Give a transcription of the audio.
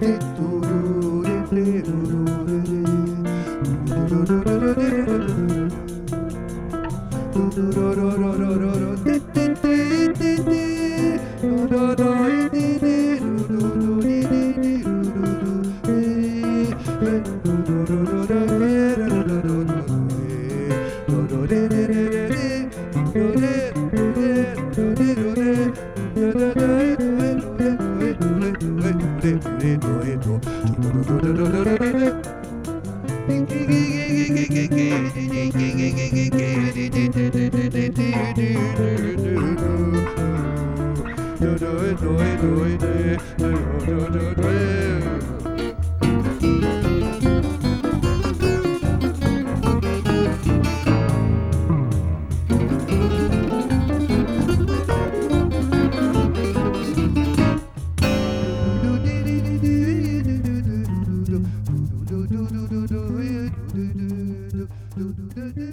da do do do do do do do do do